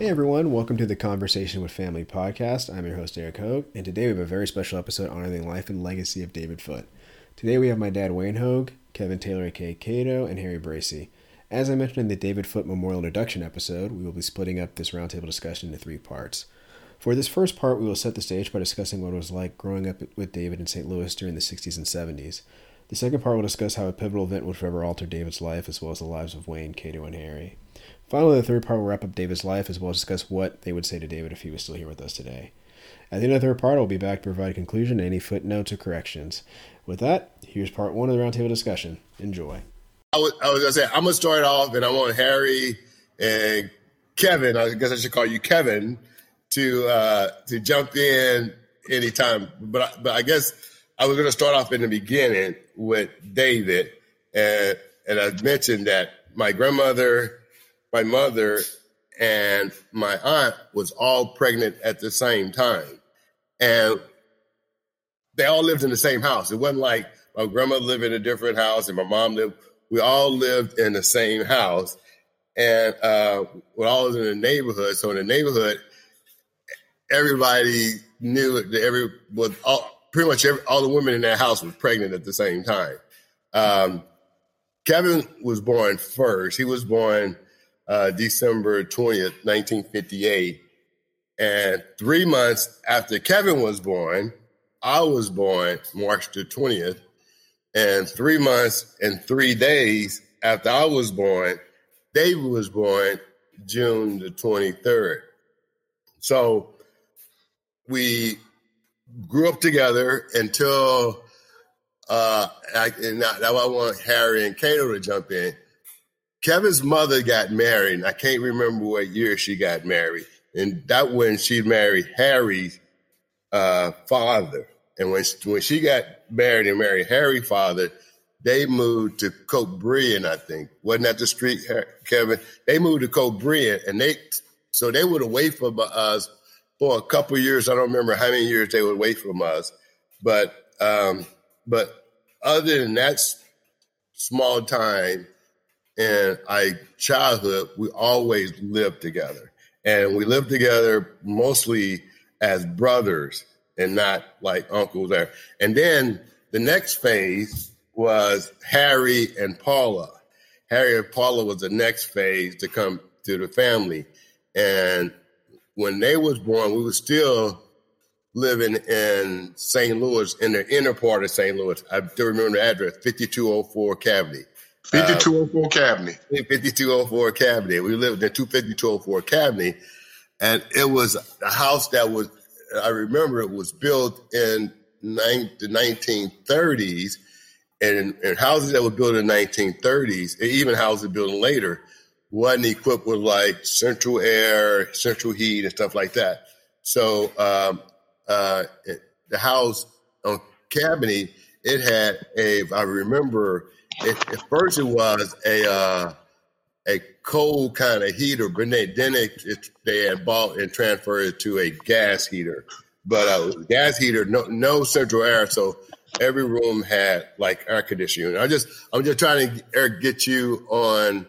Hey everyone, welcome to the Conversation with Family podcast. I'm your host Eric Hogue, and today we have a very special episode honoring the life and legacy of David Foote. Today we have my dad Wayne Hogue, Kevin Taylor aka Cato, and Harry Bracy. As I mentioned in the David Foote Memorial Introduction episode, we will be splitting up this roundtable discussion into three parts. For this first part, we will set the stage by discussing what it was like growing up with David in St. Louis during the 60s and 70s. The second part will discuss how a pivotal event would forever alter David's life, as well as the lives of Wayne, Cato, and Harry. Finally, the third part will wrap up David's life, as well as discuss what they would say to David if he was still here with us today. At the end of the third part, I'll be back to provide a conclusion and any footnotes or corrections. With that, here's part one of the roundtable discussion. Enjoy. I was, I was gonna say I'm gonna start off, and I want Harry and Kevin. I guess I should call you Kevin to uh, to jump in anytime. But but I guess I was gonna start off in the beginning with David, and and I mentioned that my grandmother my mother and my aunt was all pregnant at the same time. And they all lived in the same house. It wasn't like my grandma lived in a different house and my mom lived. We all lived in the same house. And uh, we all lived in the neighborhood. So in the neighborhood, everybody knew that every was all, pretty much every, all the women in that house were pregnant at the same time. Um, Kevin was born first. He was born uh, December 20th, 1958. And three months after Kevin was born, I was born March the 20th. And three months and three days after I was born, David was born June the 23rd. So we grew up together until, uh, I, and now I want Harry and Cato to jump in. Kevin's mother got married, and I can't remember what year she got married. And that when she married Harry's uh, father. And when when she got married and married Harry's father, they moved to Cobrian, I think. Wasn't that the street, Kevin? They moved to Cobrian, and they so they would away from us for a couple years. I don't remember how many years they would away from us, but um, but other than that small time, and I childhood, we always lived together. And we lived together mostly as brothers and not like uncles there. And then the next phase was Harry and Paula. Harry and Paula was the next phase to come to the family. And when they was born, we were still living in St. Louis, in the inner part of St. Louis. I still remember the address, 5204 Cavity. 5204 uh, Cabanne. 5204 Cabanne. We lived in 25204 Cabanne. And it was a house that was, I remember it was built in the 1930s. And, and houses that were built in the 1930s, even houses built later, wasn't equipped with like central air, central heat, and stuff like that. So um, uh, the house on Cabanne, it had a, I remember, at, at first it was a uh, a cold kind of heater, but then, then it, it, they had bought and transferred it to a gas heater. But uh, gas heater, no no central air, so every room had like air conditioning. I just I'm just trying to get you on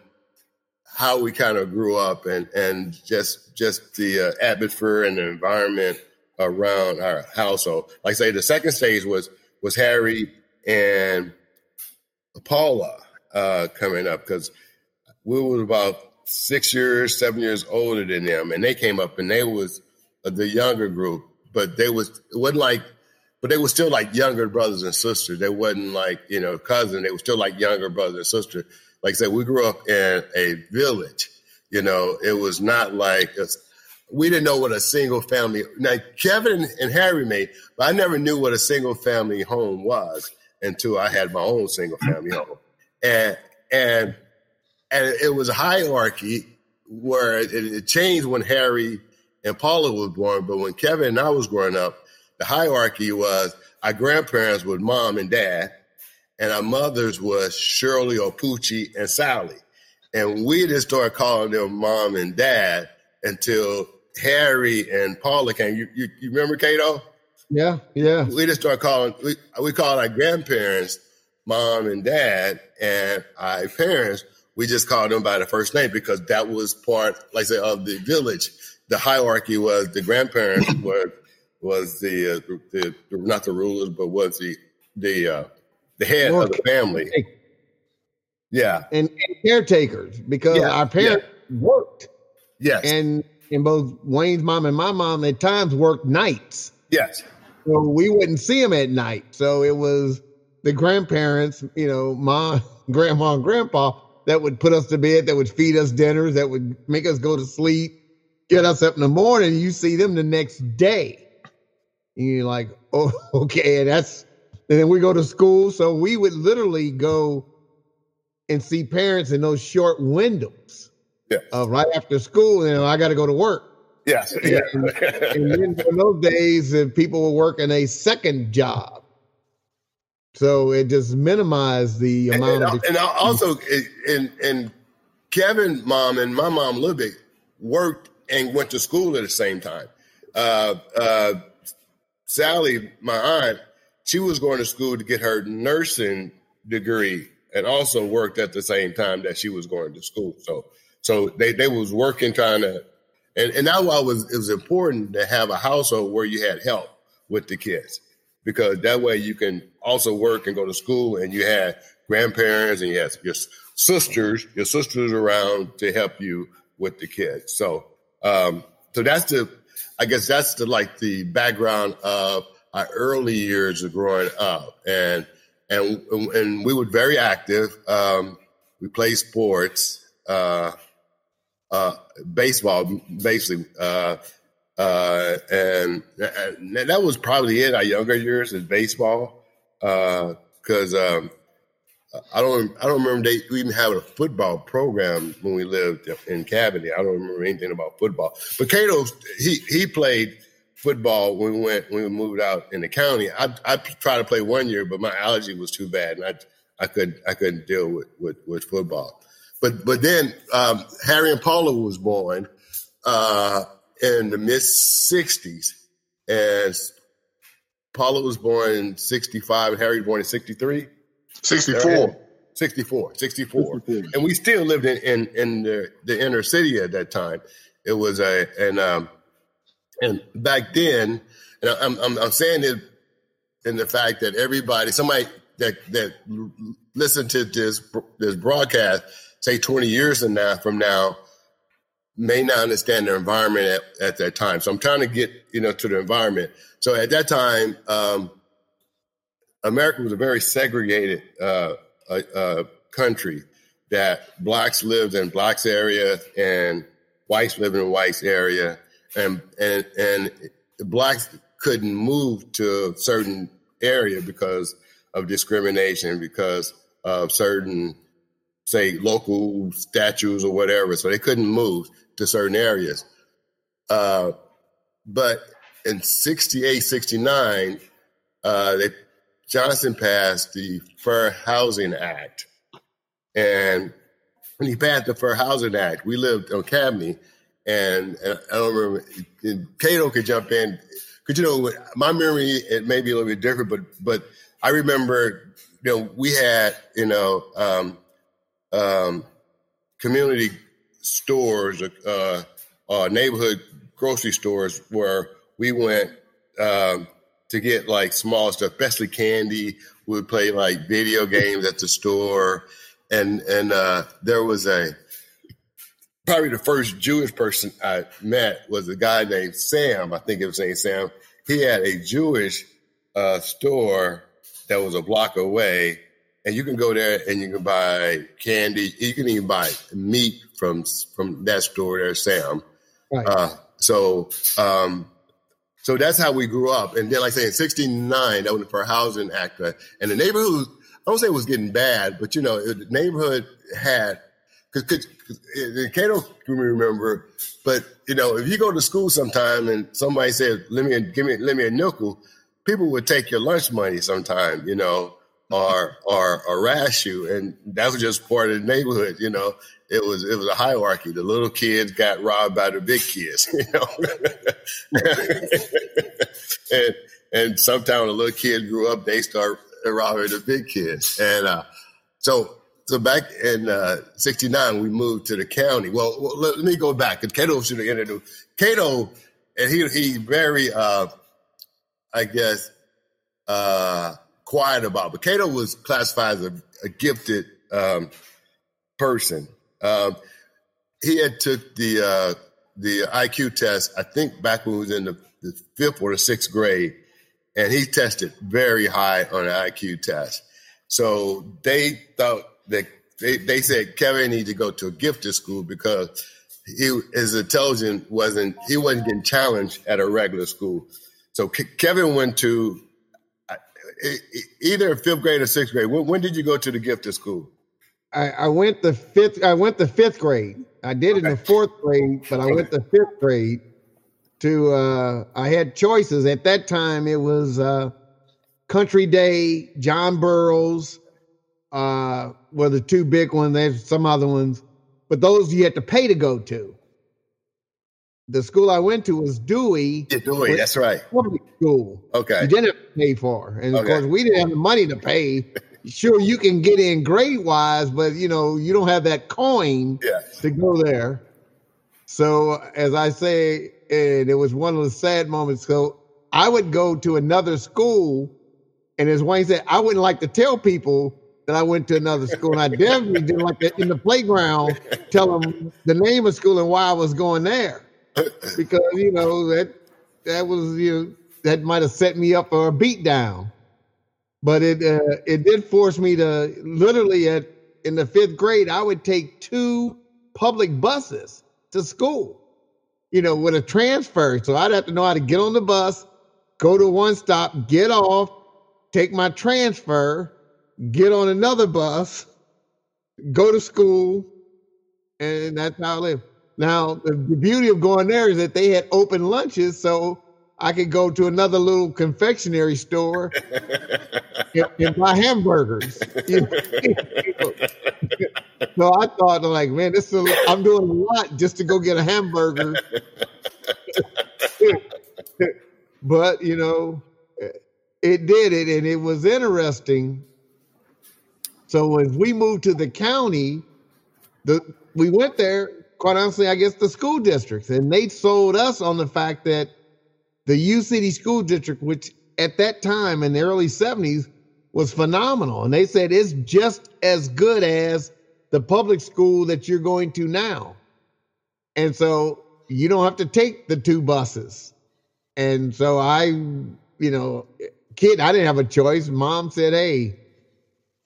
how we kind of grew up and and just just the uh, atmosphere and the environment around our household. Like I say, the second stage was was Harry and Paula uh, coming up because we were about six years, seven years older than them, and they came up and they was uh, the younger group, but they was it wasn't like, but they were still like younger brothers and sisters. They wasn't like you know cousin. They were still like younger brothers and sisters. Like I said, we grew up in a village. You know, it was not like a, we didn't know what a single family. Now Kevin and Harry made, but I never knew what a single family home was until I had my own single family home. And and and it was a hierarchy where it, it, changed when Harry and Paula was born, but when Kevin and I was growing up, the hierarchy was our grandparents was mom and dad, and our mothers was Shirley or Poochie and Sally. And we just started calling them mom and dad until Harry and Paula came. You, you, you remember Cato? Yeah, yeah. We just start calling we we call our grandparents mom and dad, and our parents we just called them by the first name because that was part, like I say, of the village. The hierarchy was the grandparents were was the, uh, the, not the rulers, but was the the uh, the head of the family. Yeah, and, and caretakers because yeah, our parents yeah. worked. Yes, and and both Wayne's mom and my mom at times worked nights. Yes, so we wouldn't see them at night. So it was the grandparents, you know, mom, grandma, and grandpa that would put us to bed, that would feed us dinners, that would make us go to sleep, get us up in the morning. You see them the next day. And you're like, oh, okay, and that's and then we go to school. So we would literally go and see parents in those short windows. Yeah. Uh, right after school, you know, I got to go to work. Yes. Yeah. and, and then in those days, people were working a second job. So it just minimized the amount and, of. And also, and and Kevin, mom, and my mom, Libby, worked and went to school at the same time. Uh, uh, Sally, my aunt, she was going to school to get her nursing degree and also worked at the same time that she was going to school. So so they, they was working trying to and, and that's why it was it was important to have a household where you had help with the kids. Because that way you can also work and go to school and you had grandparents and you had your sisters, your sisters around to help you with the kids. So um so that's the I guess that's the like the background of our early years of growing up, and and and we were very active. Um, we played sports, uh, uh, baseball, basically, uh, uh and, and, that was probably it. Our younger years is baseball, because uh, um, I don't I don't remember they even having a football program when we lived in Cabanne. I don't remember anything about football. But Cato, he he played football when we went when we moved out in the county. I I tried to play one year, but my allergy was too bad, and I I could I couldn't deal with with, with football. But but then um, Harry and Paula was born uh, in the mid '60s, and Paula was born in '65, and Harry was born in '63. 64. 64, 64. And we still lived in, in, in the, the inner city at that time. It was a, and, um, and back then, and I'm, I'm, I'm saying it in the fact that everybody, somebody that, that listened to this, this broadcast, say 20 years from now, from now, may not understand the environment at, at that time. So I'm trying to get, you know, to the environment. So at that time, um, America was a very segregated uh, uh, uh, country that blacks lived in blacks area and whites lived in whites area and and and blacks couldn't move to a certain area because of discrimination because of certain say local statues or whatever so they couldn't move to certain areas uh, but in 68 69 uh, they Johnson passed the Fair Housing Act. And when he passed the Fair Housing Act, we lived on Cabanne, and, and I don't remember, Cato could jump in. Because, you know, my memory, it may be a little bit different, but but I remember, you know, we had, you know, um, um, community stores, uh, uh, neighborhood grocery stores where we went um, to get like small stuff, especially candy. We would play like video games at the store, and and uh, there was a probably the first Jewish person I met was a guy named Sam. I think it was named Sam. He had a Jewish uh, store that was a block away, and you can go there and you can buy candy. You can even buy meat from from that store there, Sam. Right. Uh, so um, so that's how we grew up. And then, like I say, in 69, that was Fair Housing Act. And the neighborhood, I don't say it was getting bad, but you know, the neighborhood had, because the Cato can remember, but you know, if you go to school sometime and somebody says, let me, give me, let me a nickel, people would take your lunch money sometime, you know, or, or, rash you. And that was just part of the neighborhood, you know it was it was a hierarchy. The little kids got robbed by the big kids, you know. and and sometimes the little kid grew up, they start robbing the big kids. And uh, so so back in uh, '69, we moved to the county. Well, well let, let, me go back. Because Cato should have introduced Cato, and he he very, uh, I guess, uh, quiet about. But Cato was classified as a, a gifted um, person. Um, he had took the uh, the IQ test. I think back when he was in the, the fifth or the sixth grade, and he tested very high on an IQ test. So they thought that they, they said Kevin needed to go to a gifted school because he his intelligence wasn't he wasn't getting challenged at a regular school. So K- Kevin went to either fifth grade or sixth grade. When, did you go to the gifted school? I, I, went the fifth. I went the fifth grade. I did it in the fourth grade, but I went the fifth grade. To uh, I had choices at that time. It was uh, Country Day, John Burroughs, uh, were the two big ones. There's some other ones, but those you had to pay to go to. The school I went to was Dewey. Yeah, Dewey, that's right. Public school. Okay. You didn't pay for. And of course, we didn't have the money to pay. sure, you can get in grade wise, but you know, you don't have that coin yes. to go there. So, as I say, and it was one of the sad moments. So, I would go to another school, and as Wayne said, I wouldn't like to tell people that I went to another school. And I definitely didn't like to, in the playground tell them the name of school and why I was going there. Because, you know, that that was you know, that might have set me up for a beat down. But it uh, it did force me to literally at in the fifth grade, I would take two public buses to school, you know, with a transfer. So I'd have to know how to get on the bus, go to one stop, get off, take my transfer, get on another bus, go to school, and that's how I live. Now, the, the beauty of going there is that they had open lunches, so I could go to another little confectionery store and, and, buy hamburgers. so I thought, like, man, this is a, I'm doing a lot just to go get a hamburger. but you know, eh, it did it, and it was interesting so as we moved to the county, the we went there, quite honestly, I guess the school districts, and they sold us on the fact that the U City School District, which at that time in the early 70s was phenomenal. And they said it's just as good as the public school that you're going to now. And so you don't have to take the two buses. And so I, you know, kid, I didn't have a choice. Mom said, Hey,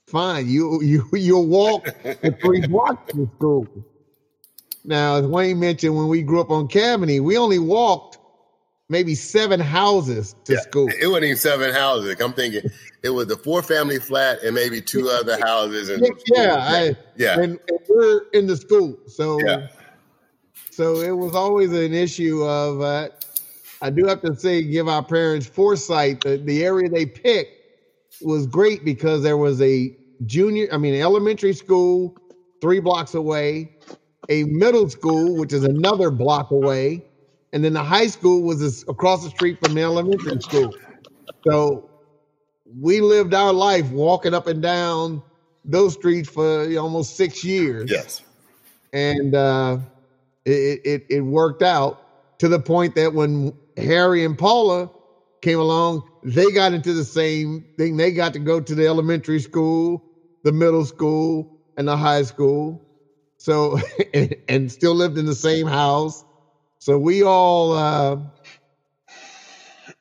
fine. You you you'll walk the three blocks to school. Now, as Wayne mentioned, when we grew up on Cabanne, we only walked maybe seven houses to yeah, school. It wasn't even seven houses. I'm thinking it was a four family flat and maybe two other houses. And yeah, I, yeah. And, and, we're in the school, so yeah. so it was always an issue of. Uh, I do have to say, give our parents foresight. The, the area they picked was great because there was a junior, I mean, elementary school three blocks away, a middle school, which is another block away, and then the high school was across the street from the elementary school. So we lived our life walking up and down those streets for almost six years. Yes. And uh, it, it, it worked out to the point that when Harry and Paula came along, they got into the same thing. They got to go to the elementary school, the middle school, and the high school. So, and, and still lived in the same house. So we all uh,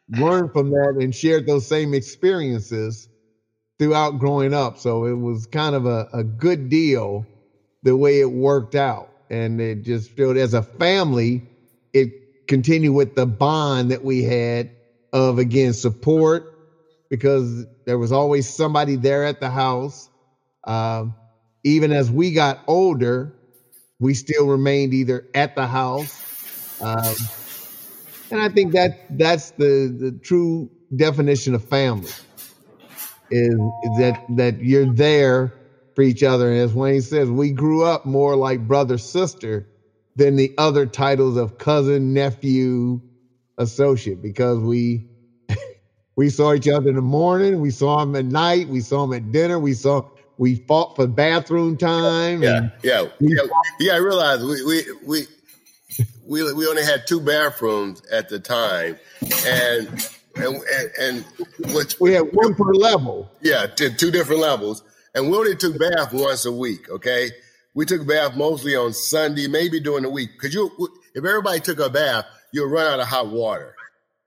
learned from that and shared those same experiences throughout growing up. So it was kind of a, a good deal the way it worked out. And it just felt as a family, it continued with the bond that we had of again support because there was always somebody there at the house. Um, even as we got older, we still remained either at the house. Um, and I think that that's the, the true definition of family is, that that you're there for each other. And as Wayne says, we grew up more like brother sister than the other titles of cousin, nephew, associate because we we saw each other in the morning, we saw him at night, we saw him at dinner, we saw we fought for bathroom time. Yeah, and yeah, yeah. Yeah, I realized we we we we we only had two bathrooms at the time, and and and, and which we had one per level. yeah, t- two different levels, and we only took bath once a week. Okay, we took bath mostly on Sunday, maybe during the week, because you if everybody took a bath, you'll run out of hot water.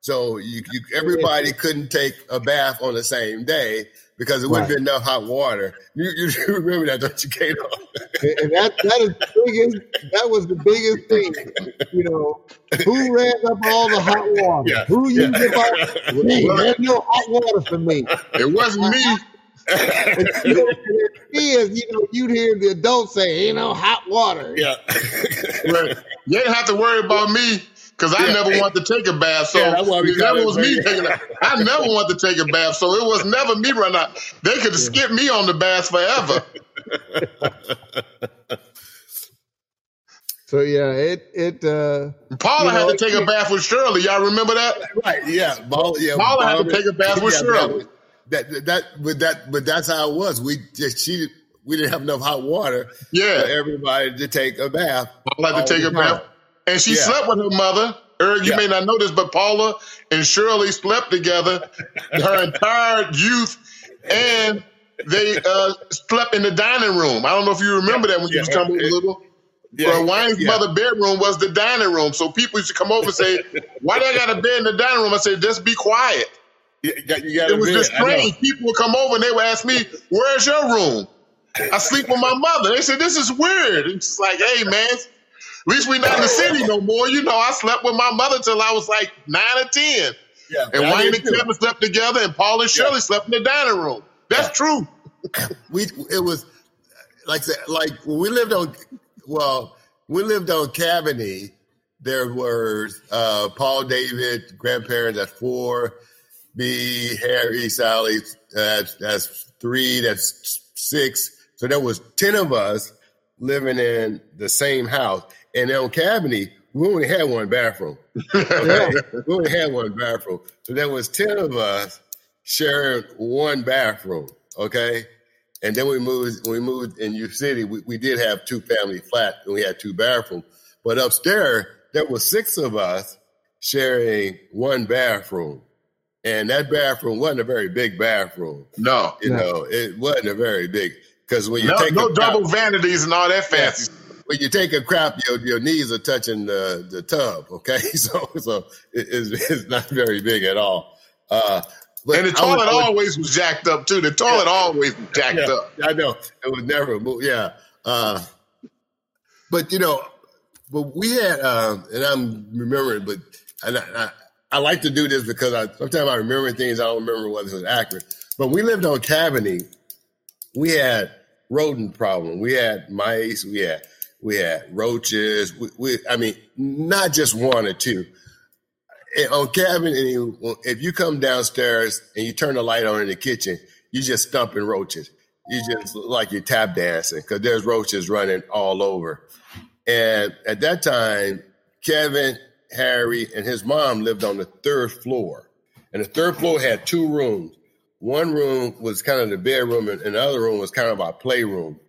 So you, you everybody couldn't take a bath on the same day because it wouldn't Right. be enough hot water. You, you remember that, don't you, Cato? And that that is the biggest that was the biggest thing. You know, who ran up all the hot water? Yeah, Who used yeah. up all me? There's no hot water for me. It wasn't me. And, you know, is, you know, you'd hear the adults say, you know, hot water. yeah. Right. You didn't have to worry about me because I Yeah. never wanted to take a bath. So Yeah, it never was me taking a I never wanted to take a bath. So it was never me running out. They could have skipped me on the bath forever. So yeah, it it uh Paula You know, had to take a bath with Shirley. Y'all remember that? Right, yeah. Paula, yeah, Paula had to take a bath with yeah, Shirley. That, that, that, but that, but that's how it was. We just, she, we didn't have enough hot water Yeah. for everybody to take a bath. Paula had all to take a bath. And she Yeah. slept with her mother. Eric, you Yeah. may not know this, but Paula and Shirley slept together her entire youth, and they uh, slept in the dining room. I don't know if you remember that when you Yeah. was coming a little. Yeah. Well, Wayne's Yeah. mother bedroom was the dining room, so people used to come over and say, "Why do I got a bed in the dining room?" I said, "Just be quiet." You got, you got It was just. Strange. People would come over and they would ask me, "Where's your room?" I sleep with my mother. They said, "This is weird." It's like, "Hey, man." At least we not in the city no more. You know, I slept with my mother till I was like nine or ten. Yeah, And Wayne and. Kevin slept together, and Paul and Shirley slept in the dining room. That's true. we it was like like when we lived on well we lived on Cabanne there were uh Paul David grandparents at four me Harry Sally that's that's three that's six so there was 10 of us living in the same house and on Cabanne we only had one bathroom okay we only had one bathroom so there was 10 of us sharing one bathroom okay and then we moved. When we moved in U City, we, we did have two family flat, and we had two bathrooms. But upstairs, there were six of us sharing one bathroom, and that bathroom wasn't a very big bathroom. No, You No. know, it wasn't a very big because when you no, take no a crap, double vanities and all that fancy. When you take a crap, your your knees are touching the the tub. Okay, so so it, it's, it's not very big at all. Uh, but And the toilet was- always was jacked up too. The toilet always was jacked yeah, up. I know it was never move. Yeah, uh, but you know, but we had, uh, and I'm remembering, but and I, I, I like to do this because I sometimes I remember things I don't remember whether it was accurate. But we lived on Cabanne. We had rodent problem. We had mice. We had we had roaches. We, we I mean, not just one or two. And on Cabanne, and you- if you come downstairs and you turn the light on in the kitchen, you just stumping roaches. You just like you're tap dancing because there's roaches running all over. And at that time, Kevin, Harry, and his mom lived on the third floor. And the third floor had two rooms. One room was kind of the bedroom, and the other room was kind of our playroom.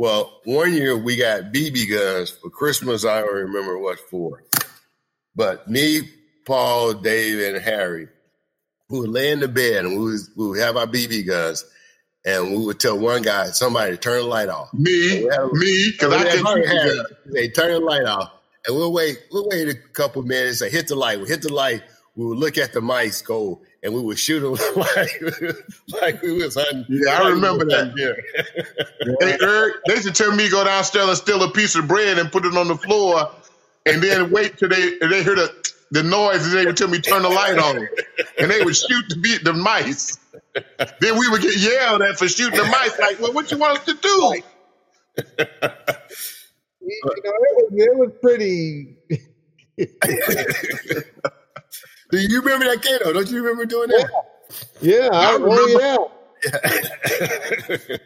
Well, one year we got BB guns for Christmas. I don't remember what for. But me, Paul, Dave, and Harry, we would lay in the bed and we would, we would have our BB guns, and we would tell one guy, somebody to turn the light off. Me, Yeah. me, because I couldn't Harry shoot had the it. gun. They turn the light off, and we'll wait. We'll wait a couple minutes. Say, hit the light. We hit the light. We would look at the mice go, and we would shoot them like, like we was hunting. Yeah, I like we remember was that. hunting deer. Hey, Eric, they used to tell me to go downstairs and steal a piece of bread and put it on the floor, and then wait till they and they hear the the noise, and they would tell me turn the light on, and they would shoot the beat the mice. Then we would get yelled at for shooting the mice. Like, well, what you want us to do? you know, it was it was pretty Do you remember that, Cato? Don't you remember doing that? yeah, I, remember. oh yeah.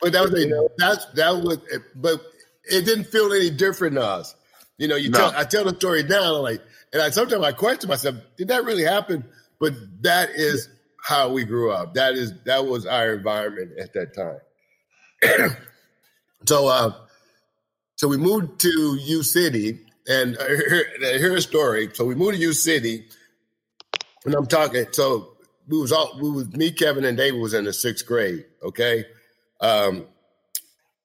but that was a, that's that was but it didn't feel any different to us. You know, you No. tell I tell the story now, like, and I sometimes I question myself, did that really happen? But that is how we grew up. That is that was our environment at that time. so, uh, so we moved to U City, and uh, here, here's a story. So we moved to U City, and I'm talking. So we was all we was me, Kevin, and David was in the sixth grade. Okay, um,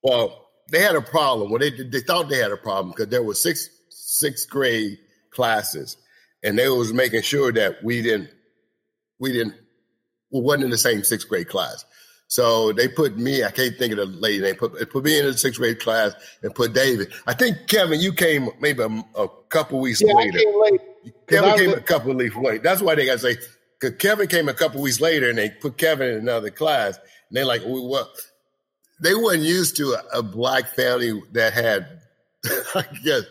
well they had a problem. Well, they they thought they had a problem because there were six sixth grade classes, and they was making sure that we didn't we didn't we wasn't in the same sixth grade class. So they put me, I can't think of the lady name, put, put me in the sixth grade class and put David. I think, Kevin, you came maybe a, a couple weeks yeah, later. I came late. Kevin came a couple of weeks late. That's why they got to say, because Kevin came a couple weeks later and they put Kevin in another class. And they're like, well, what? They weren't used to a, a black family that had, I guess,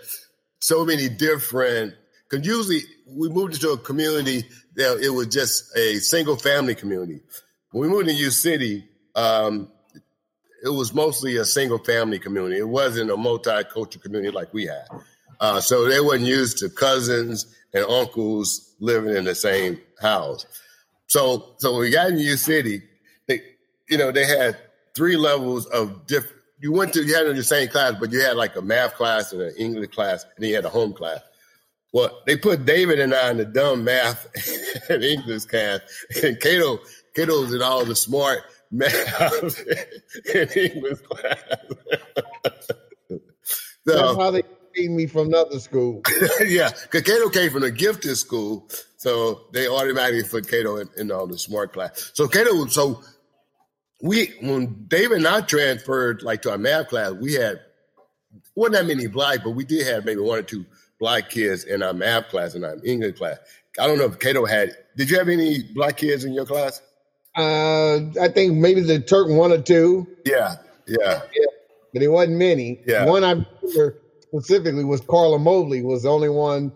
so many different, because usually we moved into a community that it was just a single family community. When we moved to U City, um, it was mostly a single family community. It wasn't a multicultural community like we had. Uh, so they weren't used to cousins and uncles living in the same house. So, so when we got in U City, they, you know, they had three levels of different. You went to, you had the same class, but you had like a math class and an English class, and then you had a home class. Well, they put David and I in the dumb math and English class, and Cato, Cato's in all the smart math and English class. so, That's how they feed me from another school. yeah, because Cato came from a gifted school, so they automatically put Cato in, in all the smart class. So Cato, so we when David and I transferred like to our math class, we had wasn't that many black, but we did have maybe one or two black kids in our math class and our English class. I don't know if Cato had. Did you have any black kids in your class? Uh, I think maybe the Turk one or two. Yeah, yeah, yeah. But it wasn't many. Yeah. One I remember specifically was Carla Mobley was the only one,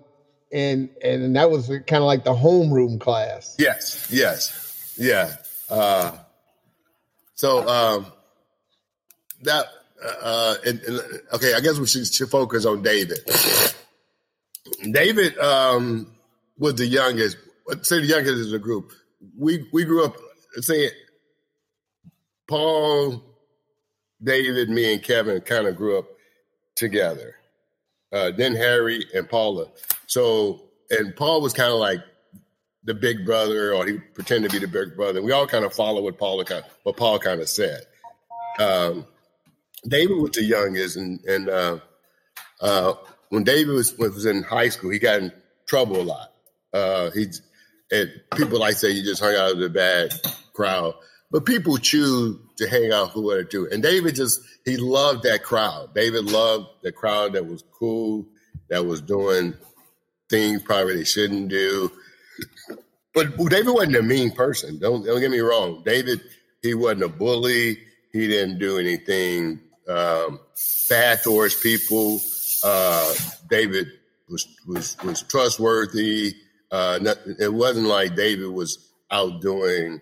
and and that was kind of like the homeroom class. Yes, yes, yeah. Uh, so um, that uh, and, and, okay, I guess we should, should focus on David. David um, was the youngest. Let's say the youngest is the group. We we grew up. Say Paul, David, me, and Kevin kind of grew up together. Uh, then Harry and Paula. So and Paul was kind of like the big brother, or he pretended to be the big brother. We all kind of follow what Paul kind of, what Paul kind of said. Um, David was the youngest, and and uh, uh, when David was was in high school, he got in trouble a lot. Uh, he and people like say he just hung out with the bad crowd, but people choose to hang out who want to. And David just he loved that crowd. David loved the crowd that was cool, that was doing things probably they shouldn't do. But David wasn't a mean person. Don't don't get me wrong. David he wasn't a bully. He didn't do anything um, bad towards people. Uh, David was was was trustworthy. Uh, it wasn't like David was out doing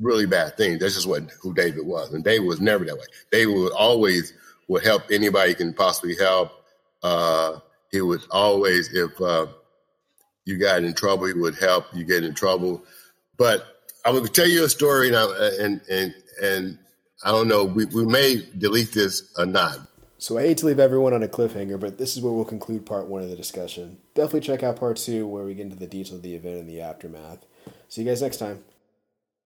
really bad things. That's just what who David was, and David was never that way. David would always would help anybody he can possibly help. Uh, he would always, if uh, you got in trouble, he would help you get in trouble. But I would tell you a story, and and and, and I don't know. We, we may delete this or not. So I hate to leave everyone on a cliffhanger, but this is where we'll conclude part one of the discussion. Definitely check out part two, where we get into the detail of the event and the aftermath. See you guys next time.